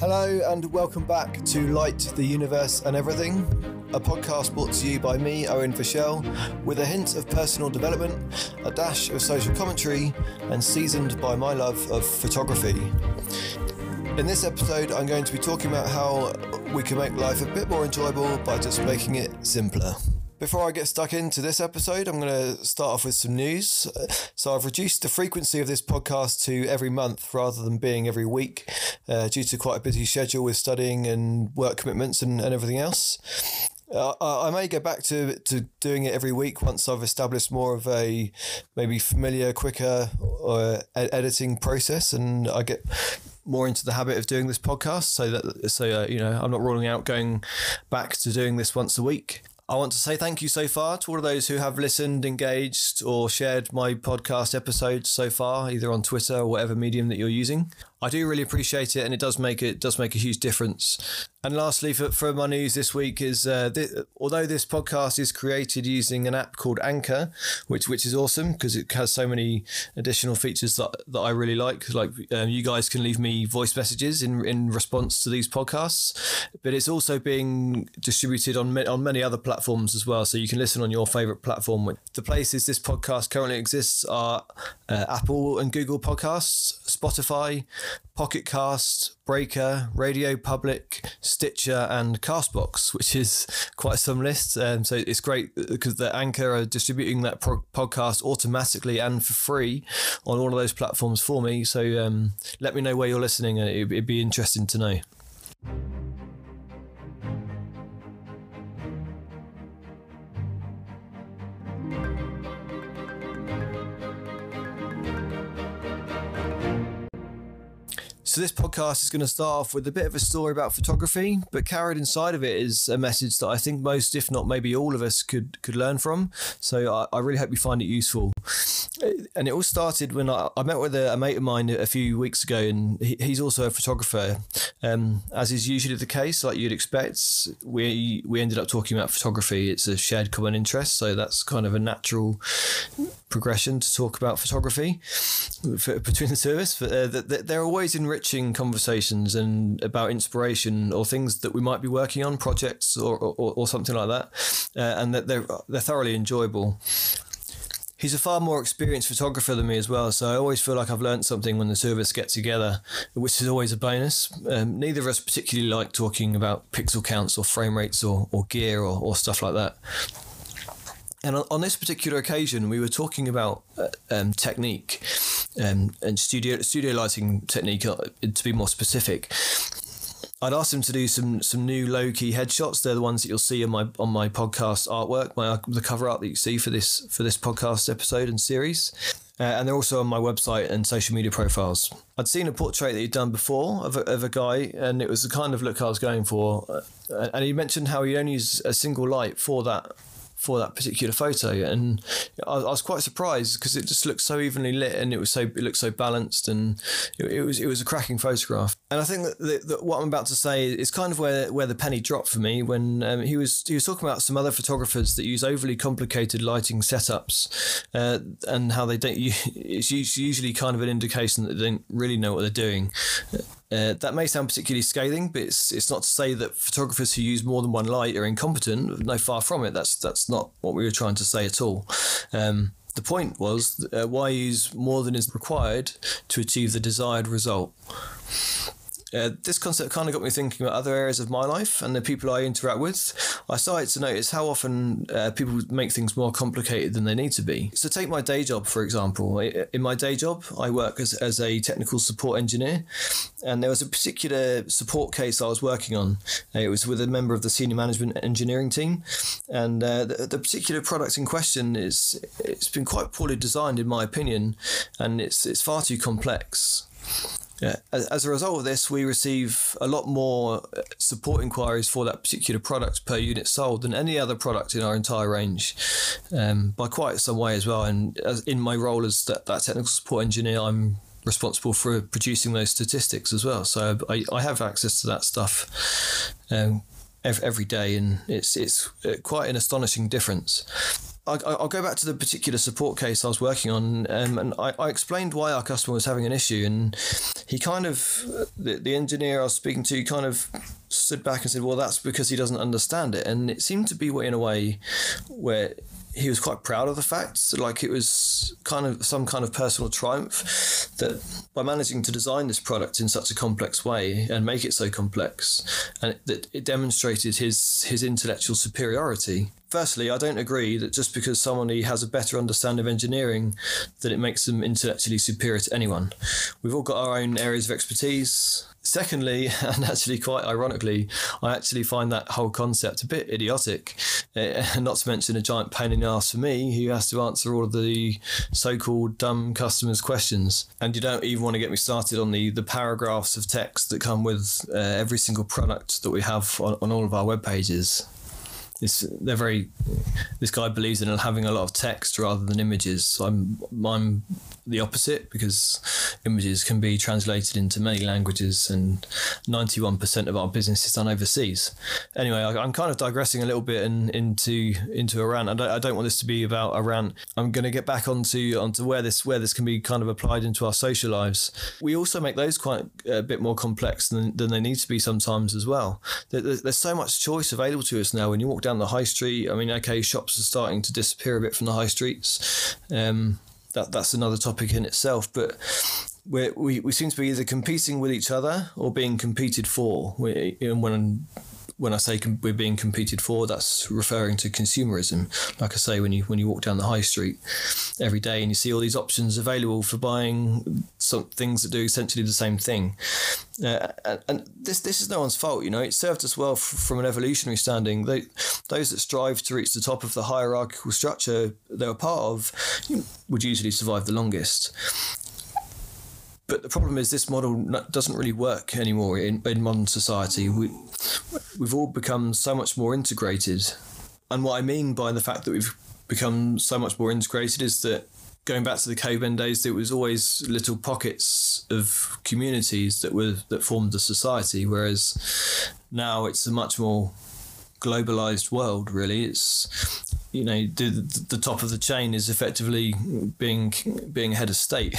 Hello, and welcome back to Light, the Universe, and Everything, a podcast brought to you by me, Owen Vachell, with a hint of personal development, a dash of social commentary, and seasoned by my love of photography. In this episode, I'm going to be talking about how we can make life a bit more enjoyable by just making it simpler. Before I get stuck into this episode, I'm going to start off with some news. So, I've reduced the frequency of this podcast to every month rather than being every week uh, due to quite a busy schedule with studying and work commitments and, and everything else. Uh, I may go back to, to doing it every week once I've established more of a maybe familiar, quicker uh, editing process and I get more into the habit of doing this podcast so that so uh, you know I'm not ruling out going back to doing this once a week. I want to say thank you so far to all of those who have listened, engaged, or shared my podcast episodes so far, either on Twitter or whatever medium that you're using. I do really appreciate it, and it does make it does make a huge difference. And lastly, for, for my news this week is uh, th- although this podcast is created using an app called Anchor, which which is awesome because it has so many additional features that, that I really like. Like um, you guys can leave me voice messages in in response to these podcasts, but it's also being distributed on on many other platforms as well. So you can listen on your favorite platform. The places this podcast currently exists are uh, Apple and Google Podcasts, Spotify. Pocket Cast, Breaker, Radio Public, Stitcher, and Castbox, which is quite some list. Um, so it's great because the Anchor are distributing that pro- podcast automatically and for free on all of those platforms for me. So um, let me know where you're listening. It'd, it'd be interesting to know. So this podcast is going to start off with a bit of a story about photography, but carried inside of it is a message that I think most, if not maybe all of us, could could learn from. So I, I really hope you find it useful. And it all started when I, I met with a, a, mate of mine a few weeks ago, and he, he's also a photographer. Um, as is usually the case, like you'd expect, we we ended up talking about photography. It's a shared common interest, so that's kind of a natural progression to talk about photography for, between the two of us. Uh, they're always enriching conversations and about inspiration or things that we might be working on, projects or, or, or something like that, uh, and that they're they're thoroughly enjoyable. He's a far more experienced photographer than me as well, so I always feel like I've learned something when the two of us get together, which is always a bonus. Um, neither of us particularly like talking about pixel counts or frame rates or, or gear or, or stuff like that. And on, this particular occasion, we were talking about uh, um, technique um, and studio studio lighting technique. Uh, to be more specific, I'd asked him to do some some new low key headshots. They're the ones that you'll see on my on my podcast artwork, my the cover art that you see for this for this podcast episode and series. Uh, and they're also on my website and social media profiles. I'd seen a portrait that he'd done before of a, of a guy, and it was the kind of look I was going for. Uh, and he mentioned how he only used a single light for that for that particular photo, and I, I was quite surprised because it just looked so evenly lit and it was so it looked so balanced, and it, it was it was a cracking photograph. And I think that, that, what I'm about to say is kind of where where the penny dropped for me when um, he was he was talking about some other photographers that use overly complicated lighting setups, uh, and how they don't. It's usually kind of an indication that they don't really know what they're doing. Uh, that may sound particularly scathing, but it's it's not to say that photographers who use more than one light are incompetent. No, far from it. That's that's not what we were trying to say at all. Um, the point was uh, why use more than is required to achieve the desired result. Uh, this concept kind of got me thinking about other areas of my life and the people I interact with. I started to notice how often uh, people make things more complicated than they need to be. So, take my day job, for example. In my day job, I work as, as a technical support engineer, and there was a particular support case I was working on. It was with a member of the senior management engineering team, and uh, the, the particular product in question is it's been quite poorly designed, in my opinion, and it's it's far too complex. Yeah. As a result of this, we receive a lot more uh, support inquiries for that particular product per unit sold than any other product in our entire range, um, by quite some way as well. And as in my role as that, that technical support engineer, I'm responsible for producing those statistics as well. So I, I have access to that stuff um, every, every day, and it's it's uh, quite an astonishing difference. I, will go back to the particular support case I was working on, um, and I, I, explained why our customer was having an issue, and he kind of the, the engineer I was speaking to kind of stood back and said, "Well, that's because he doesn't understand it," and it seemed to be in a way where he was quite proud of the fact, like it was kind of some kind of personal triumph that by managing to design this product in such a complex way and make it so complex, and that it demonstrated his his intellectual superiority. Firstly, I don't agree that just because someone has a better understanding of engineering, that it makes them intellectually superior to anyone. We've all got our own areas of expertise. Secondly, and actually quite ironically, I actually find that whole concept a bit idiotic, uh, not to mention a giant pain in the ass for me who has to answer all of the so called dumb customers' questions. And you don't even want to get me started on the, the paragraphs of text that come with uh, every single product that we have on, on all of our web pages. This they're very. This guy believes in having a lot of text rather than images. So I'm I'm the opposite because images can be translated into many languages, and 91% of our business is done overseas. Anyway, I, am kind of digressing a little bit and into into a rant. I don't, I don't want this to be about a rant. I'm going to get back onto onto where this where this can be kind of applied into our social lives. We also make those quite a bit more complex than, than they need to be sometimes as well. There's so much choice available to us now when you walk down down the high street. I mean, okay, shops are starting to disappear a bit from the high streets. Um, that that's another topic in itself, but we we we seem to be either competing with each other or being competed for. We, when when I say we're being competed for, that's referring to consumerism. Like I say, when you when you walk down the high street every day and you see all these options available for buying some things that do essentially the same thing, and, and, this this is no one's fault. You know, it served us well f- from an evolutionary standing. They, those that strive to reach the top of the hierarchical structure they were part of would usually survive the longest. But the problem is, this model doesn't really work anymore in, in modern society. We, we've all become so much more integrated. And what I mean by the fact that we've become so much more integrated is that going back to the caveman days, there was always little pockets of communities that were that formed the society, whereas now it's a much more globalized world. Really, it's you know the, the top of the chain is effectively being being head of state.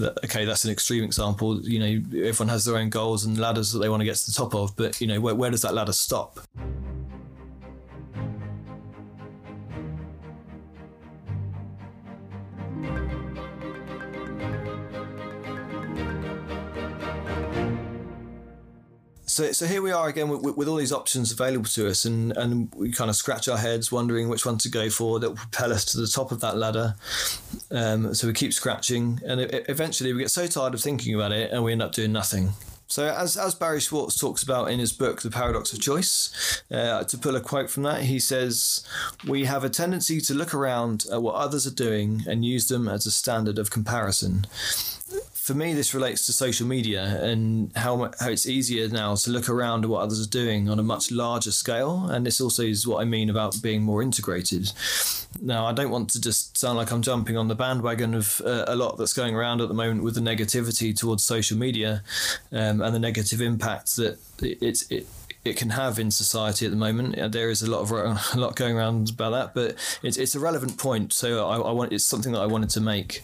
okay, that's an extreme example. You know, everyone has their own goals and ladders that they want to get to the top of, but you know, where, where does that ladder stop? So, so here we are again with, with, all these options available to us, and, and we kind of scratch our heads wondering which one to go for that will propel us to the top of that ladder. Um, so we keep scratching, and it, eventually we get so tired of thinking about it, and we end up doing nothing. So, as, as Barry Schwartz talks about in his book, The Paradox of Choice, uh, to pull a quote from that, he says, We have a tendency to look around at what others are doing and use them as a standard of comparison for me, this relates to social media and how how it's easier now to look around at what others are doing on a much larger scale. And this also is what I mean about being more integrated. Now, I don't want to just sound like I'm jumping on the bandwagon of uh, a lot that's going around at the moment with the negativity towards social media um, and the negative impact that it's it, it can have in society at the moment. There is a lot of a lot going around about that, but it's it's a relevant point. So I, I want it's something that I wanted to make.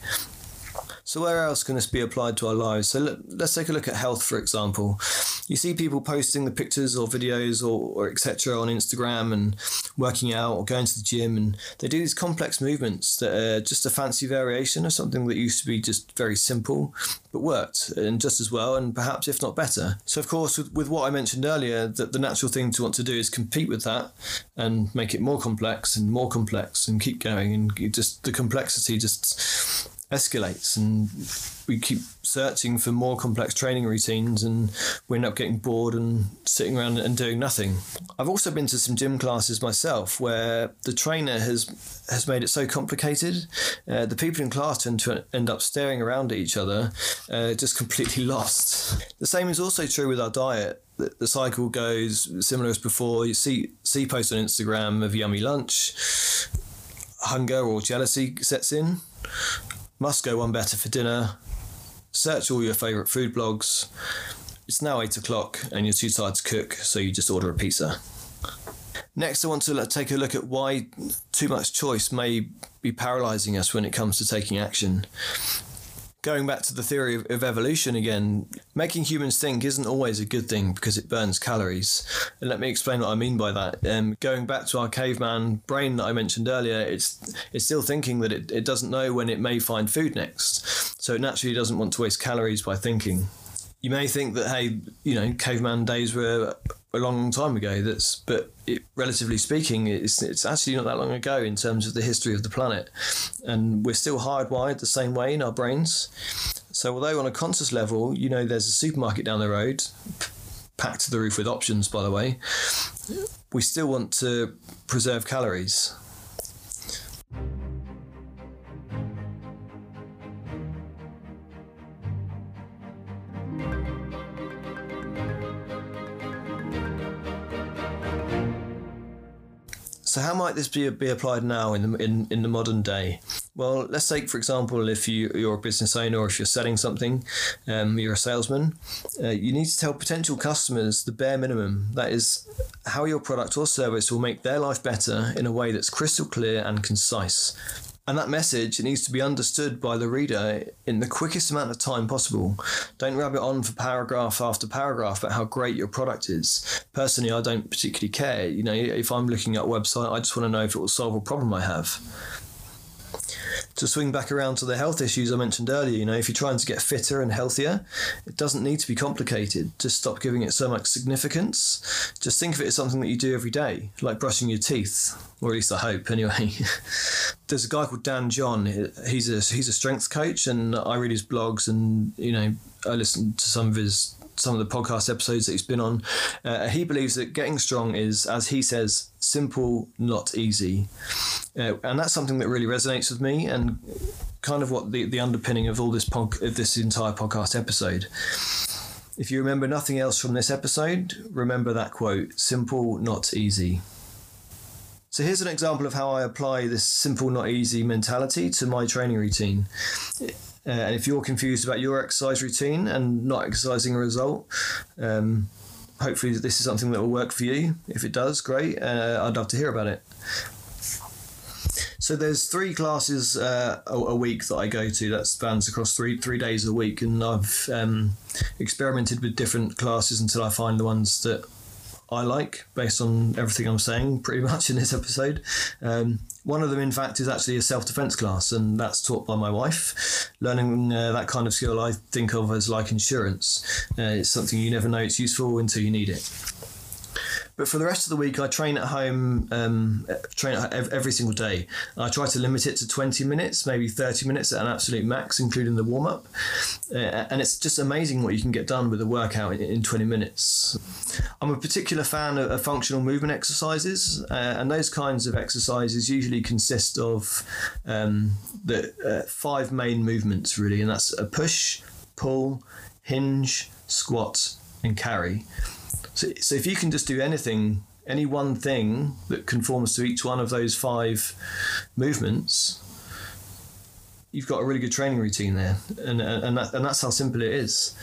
So where else can this be applied to our lives? So let, us take a look at health, for example. You see people posting the pictures or videos or, or etc. on Instagram and working out or going to the gym, and they do these complex movements that are just a fancy variation of something that used to be just very simple, but worked and just as well, and perhaps if not better. So of course, with, with what I mentioned earlier, that the natural thing to want to do is compete with that and make it more complex and more complex and keep going, and just the complexity just escalates and we keep searching for more complex training routines and we end up getting bored and sitting around and doing nothing. I've also been to some gym classes myself where the trainer has has made it so complicated. Uh, the people in class tend to end up staring around at each other, uh, just completely lost. The same is also true with our diet. The, cycle goes similar as before. You see see posts on Instagram of yummy lunch, hunger or jealousy sets in must go one better for dinner. Search all your favourite food blogs. It's now eight o'clock and you're too tired to cook, so you just order a pizza. Next, I want to take a look at why too much choice may be paralyzing us when it comes to taking action going back to the theory of, of, evolution again, making humans think isn't always a good thing because it burns calories. And let me explain what I mean by that. Um, going back to our caveman brain that I mentioned earlier, it's it's still thinking that it, it doesn't know when it may find food next. So it naturally doesn't want to waste calories by thinking. You may think that, hey, you know, caveman days were a long, time ago. That's but it, relatively speaking, it's it's actually not that long ago in terms of the history of the planet, and we're still hardwired the same way in our brains. So although on a conscious level, you know, there's a supermarket down the road, packed to the roof with options, by the way, we still want to preserve calories. So how might this be, be applied now in the in, in the modern day? Well, let's take for example, if you you're a business owner or if you're selling something, um, you're a salesman, uh, you need to tell potential customers the bare minimum. That is how your product or service will make their life better in a way that's crystal clear and concise. And that message needs to be understood by the reader in the quickest amount of time possible. Don't rub it on for paragraph after paragraph about how great your product is. Personally, I don't particularly care. You know, if I'm looking at a website, I just want to know if it will solve a problem I have to swing back around to the health issues I mentioned earlier, you know, if you're trying to get fitter and healthier, it doesn't need to be complicated. Just stop giving it so much significance. Just think of it as something that you do every day, like brushing your teeth, or at least I hope, anyway. There's a guy called Dan John. He's a he's a strength coach, and I read his blogs, and you know, I listen to some of his some of the podcast episodes that he's been on. Uh, he believes that getting strong is, as he says, simple, not easy. Uh, and that's something that really resonates with me and kind of what the, the underpinning of all this pod, of this entire podcast episode. If you remember nothing else from this episode, remember that quote simple, not easy. So here's an example of how I apply this simple, not easy mentality to my training routine. Uh, and if you're confused about your exercise routine and not exercising a result, um, hopefully this is something that will work for you. If it does, great. Uh, I'd love to hear about it. So there's three classes uh, a, a, week that I go to. That spans across three three days a week, and I've um, experimented with different classes until I find the ones that I like based on everything I'm saying pretty much in this episode. Um, one of them, in fact, is actually a self defense class, and that's taught by my wife. Learning uh, that kind of skill I think of as like insurance. Uh, it's something you never know it's useful until you need it. But for the rest of the week, I train at home, um, train every single day. I try to limit it to 20 minutes, maybe 30 minutes at an absolute max, including the warm up. Uh, and it's just amazing what you can get done with a workout in, in 20 minutes. I'm a particular fan of, of functional movement exercises, uh, and those kinds of exercises usually consist of um, the uh, five main movements, really, and that's a push, pull, hinge, squat, and carry. So, so if you can just do anything, any one thing that conforms to each one of those five movements, you've got a really good training routine there, and and that, and that's how simple it is.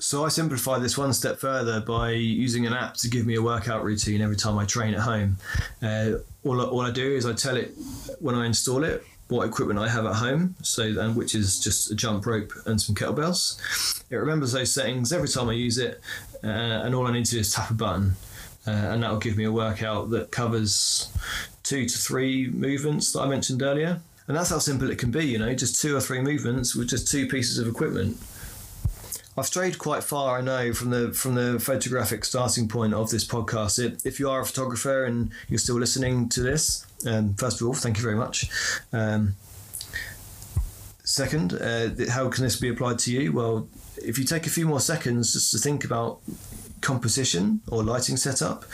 So I simplify this one step further by using an app to give me a workout routine every time I train at home. Uh, all, all I do is I tell it when I install it what equipment I have at home, so and which is just a jump rope and some kettlebells. It remembers those settings every time I use it, uh, and all I need to do is tap a button, uh, and that will give me a workout that covers two to three movements that I mentioned earlier. And that's how simple it can be, you know, just two or three movements with just two pieces of equipment. I've strayed quite far, I know, from the from the photographic starting point of this podcast. If, if you are a photographer and you're still listening to this, um, first of all, thank you very much. Um, second, uh, how can this be applied to you? Well, if you take a few more seconds just to think about composition or lighting setup,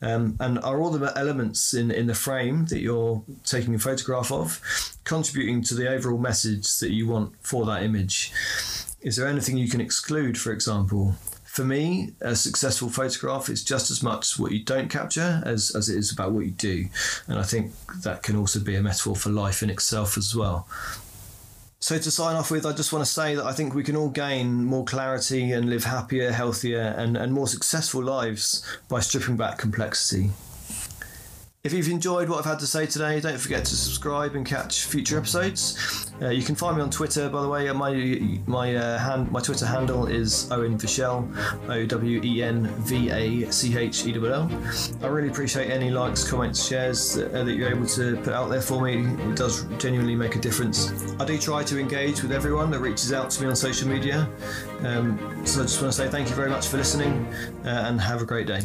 um, and are all the elements in, in the frame that you're taking a photograph of contributing to the overall message that you want for that image? Is there anything you can exclude, for example? For me, a successful photograph is just as much what you don't capture as, as it is about what you do. And I think that can also be a metaphor for life in itself as well. So, to sign off with, I just want to say that I think we can all gain more clarity and live happier, healthier, and, and more successful lives by stripping back complexity. If you've enjoyed what I've had to say today, don't forget to subscribe and catch future episodes. Uh, you can find me on Twitter, by the way. My my uh, hand, my Twitter handle is Owen Vachell, O W E N V A C H E L L. I really appreciate any likes, comments, shares that, uh, that you're able to put out there for me. It does genuinely make a difference. I do try to engage with everyone that reaches out to me on social media. Um, so I just want to say thank you very much for listening uh, and have a great day.